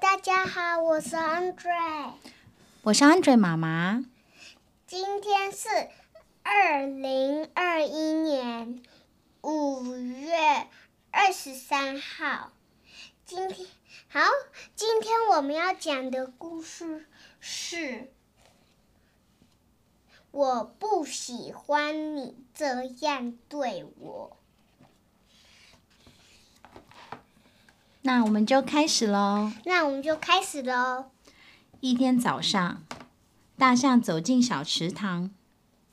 大家好，我是 Andre，我是 Andre 妈妈。今天是二零二一年五月二十三号。今天好，今天我们要讲的故事是：我不喜欢你这样对我。那我们就开始喽。那我们就开始喽。一天早上，大象走进小池塘，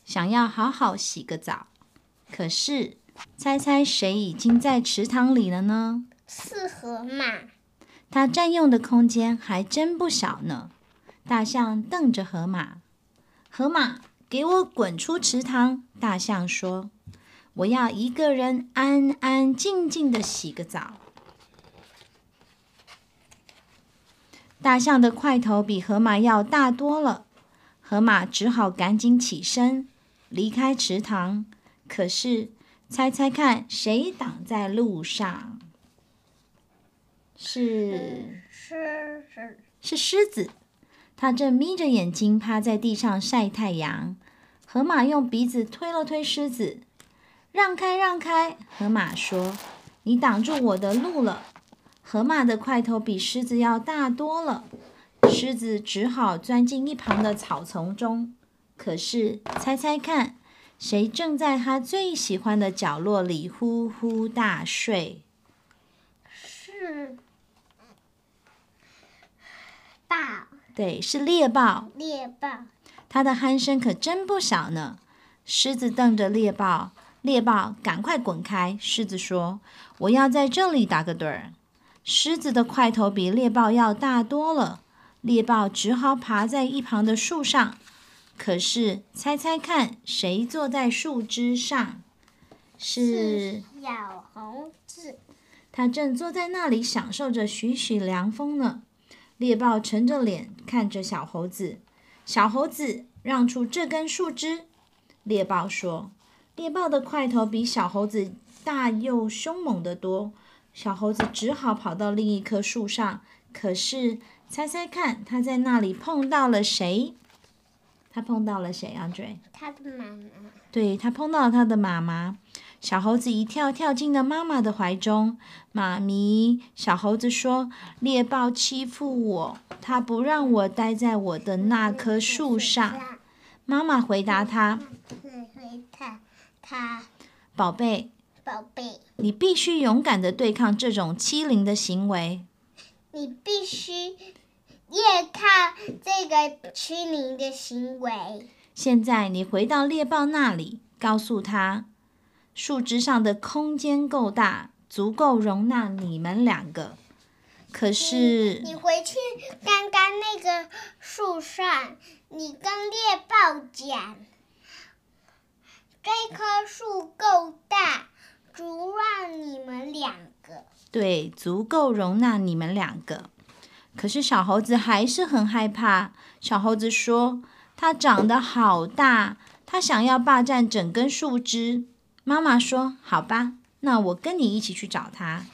想要好好洗个澡。可是，猜猜谁已经在池塘里了呢？是河马。它占用的空间还真不小呢。大象瞪着河马：“河马，给我滚出池塘！”大象说：“我要一个人安安静静的洗个澡。”大象的块头比河马要大多了，河马只好赶紧起身离开池塘。可是，猜猜看，谁挡在路上？是狮子，是狮子。它正眯着眼睛趴在地上晒太阳。河马用鼻子推了推狮子，让开，让开！河马说：“你挡住我的路了。”河马的块头比狮子要大多了，狮子只好钻进一旁的草丛中。可是，猜猜看，谁正在它最喜欢的角落里呼呼大睡？是豹。对，是猎豹。猎豹。它的鼾声可真不小呢。狮子瞪着猎豹，猎豹赶快滚开。狮子说：“我要在这里打个盹儿。”狮子的块头比猎豹要大多了，猎豹只好爬在一旁的树上。可是，猜猜看，谁坐在树枝上？是小猴子。它正坐在那里享受着徐徐凉风呢。猎豹沉着脸看着小猴子。小猴子，让出这根树枝。猎豹说：“猎豹的块头比小猴子大又凶猛得多。”小猴子只好跑到另一棵树上。可是，猜猜看，他在那里碰到了谁？他碰到了谁？Andre？他的妈妈。对，他碰到了他的妈妈。小猴子一跳，跳进了妈妈的怀中。妈咪，小猴子说：“猎豹欺负我，它不让我待在我的那棵树上。”妈妈回答他：“回答他，宝贝。”宝贝，你必须勇敢的对抗这种欺凌的行为。你必须越抗这个欺凌的行为。现在你回到猎豹那里，告诉他，树枝上的空间够大，足够容纳你们两个。可是，你回去刚刚那个树上，你跟猎豹讲，这棵树够大。足让你们两个，对，足够容纳你们两个。可是小猴子还是很害怕。小猴子说：“它长得好大，它想要霸占整根树枝。”妈妈说：“好吧，那我跟你一起去找它。”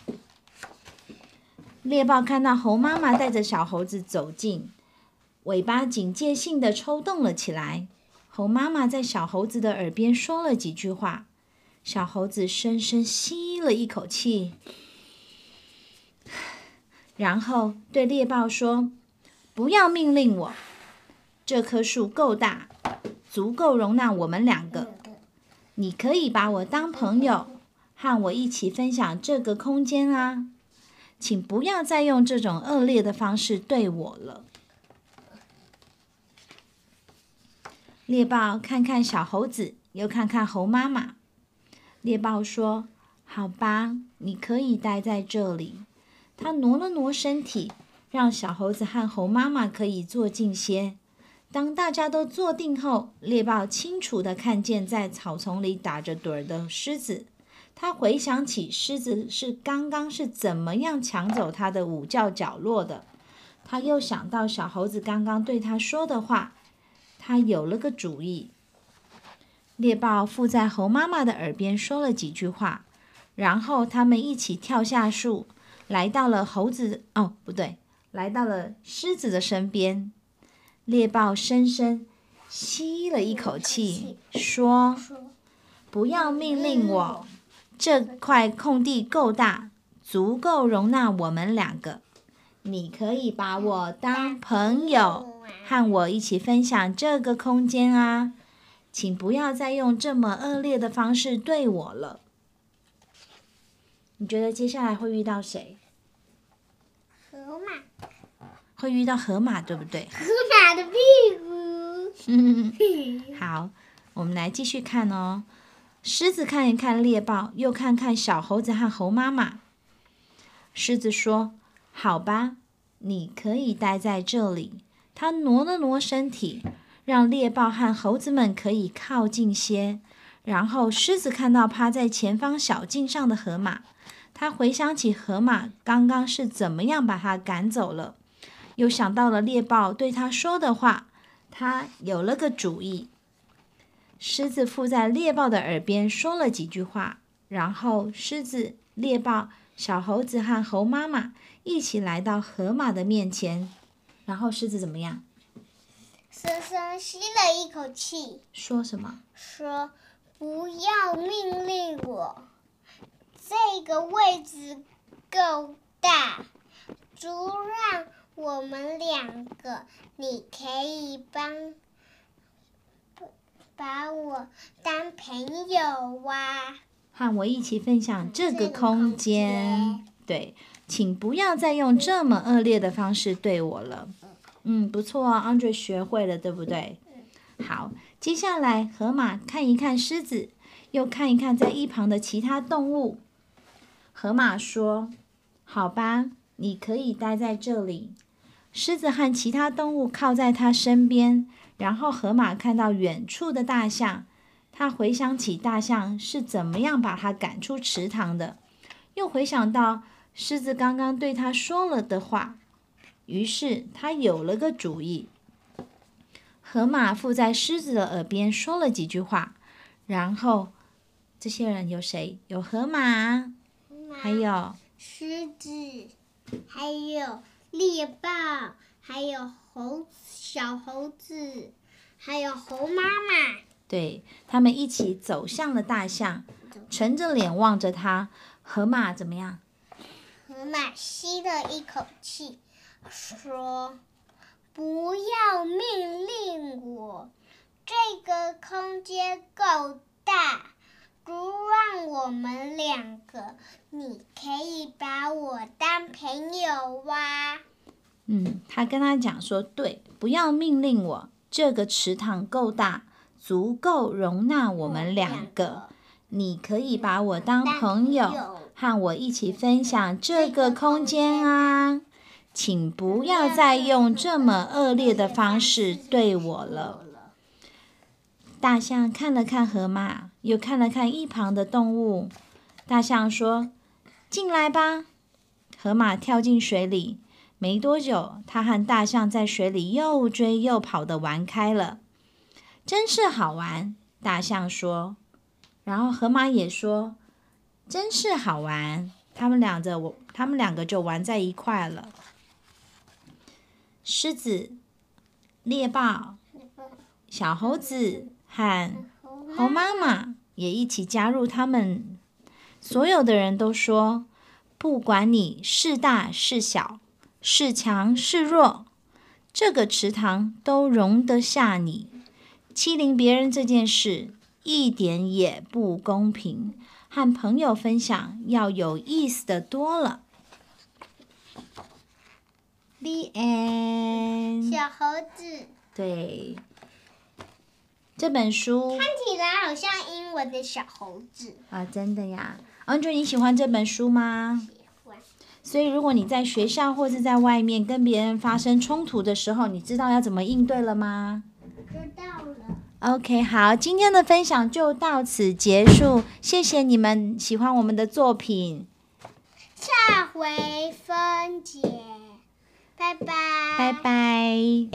猎豹看到猴妈妈带着小猴子走近，尾巴警戒性的抽动了起来。猴妈妈在小猴子的耳边说了几句话。小猴子深深吸了一口气，然后对猎豹说：“不要命令我，这棵树够大，足够容纳我们两个。你可以把我当朋友，和我一起分享这个空间啊！请不要再用这种恶劣的方式对我了。”猎豹看看小猴子，又看看猴妈妈。猎豹说：“好吧，你可以待在这里。”他挪了挪身体，让小猴子和猴妈妈可以坐近些。当大家都坐定后，猎豹清楚地看见在草丛里打着盹儿的狮子。他回想起狮子是刚刚是怎么样抢走他的午觉角落的。他又想到小猴子刚刚对他说的话，他有了个主意。猎豹附在猴妈妈的耳边说了几句话，然后他们一起跳下树，来到了猴子哦，不对，来到了狮子的身边。猎豹深深吸了一口气，说：“不要命令我，这块空地够大，足够容纳我们两个。你可以把我当朋友，和我一起分享这个空间啊！请不要再用这么恶劣的方式对我了。你觉得接下来会遇到谁？河马，会遇到河马，对不对？河马的屁股。好，我们来继续看哦。狮子看一看猎豹，又看看小猴子和猴妈妈。狮子说：“好吧，你可以待在这里。”它挪了挪身体，让猎豹和猴子们可以靠近些。然后，狮子看到趴在前方小径上的河马，他回想起河马刚刚是怎么样把他赶走了，又想到了猎豹对他说的话。他有了个主意，狮子附在猎豹的耳边说了几句话，然后狮子、猎豹、小猴子和猴妈妈一起来到河马的面前。然后狮子怎么样？深深吸了一口气，说什么？说：“不要命令我，这个位置够大，足让。”我们两个，你可以帮把我当朋友哇，和我一起分享这个空间。对，请不要再用这么恶劣的方式对我了。嗯，不错，Andre 学会了，对不对？好，接下来河马看一看狮子，又看一看在一旁的其他动物。河马说：“好吧，你可以待在这里。”狮子和其他动物靠在它身边，然后河马看到远处的大象，他回想起大象是怎么样把它赶出池塘的，又回想到狮子刚刚对他说了的话，于是他有了个主意。河马附在狮子的耳边说了几句话，然后这些人有谁？有河马，还有狮子，还有。猎豹，还有猴小猴子，还有猴妈妈，对他们一起走向了大象，沉着脸望着他。河马怎么样？河马吸了一口气，说：“不要命令我，这个空间够大。”不让我们两个，你可以把我当朋友哇。嗯，他跟他讲说，对，不要命令我。这个池塘够大，足够容纳我们两个。你可以把我当朋友，和我一起分享这个空间啊。请不要再用这么恶劣的方式对我了。大象看了看河马，又看了看一旁的动物。大象说：“进来吧。”河马跳进水里，没多久，它和大象在水里又追又跑的玩开了，真是好玩。大象说，然后河马也说：“真是好玩。”他们两个，我他们两个就玩在一块了。狮子、猎豹、小猴子。和猴妈妈也一起加入他们。所有的人都说：“不管你是大是小，是强是弱，这个池塘都容得下你。欺凌别人这件事一点也不公平，和朋友分享要有意思的多了。” The end。小猴子。对。这本书看起来好像英文的小猴子啊！真的呀，Andrew，你喜欢这本书吗？喜欢。所以，如果你在学校或是在外面跟别人发生冲突的时候，你知道要怎么应对了吗？知道了。OK，好，今天的分享就到此结束。谢谢你们喜欢我们的作品。下回分解，拜拜。拜拜。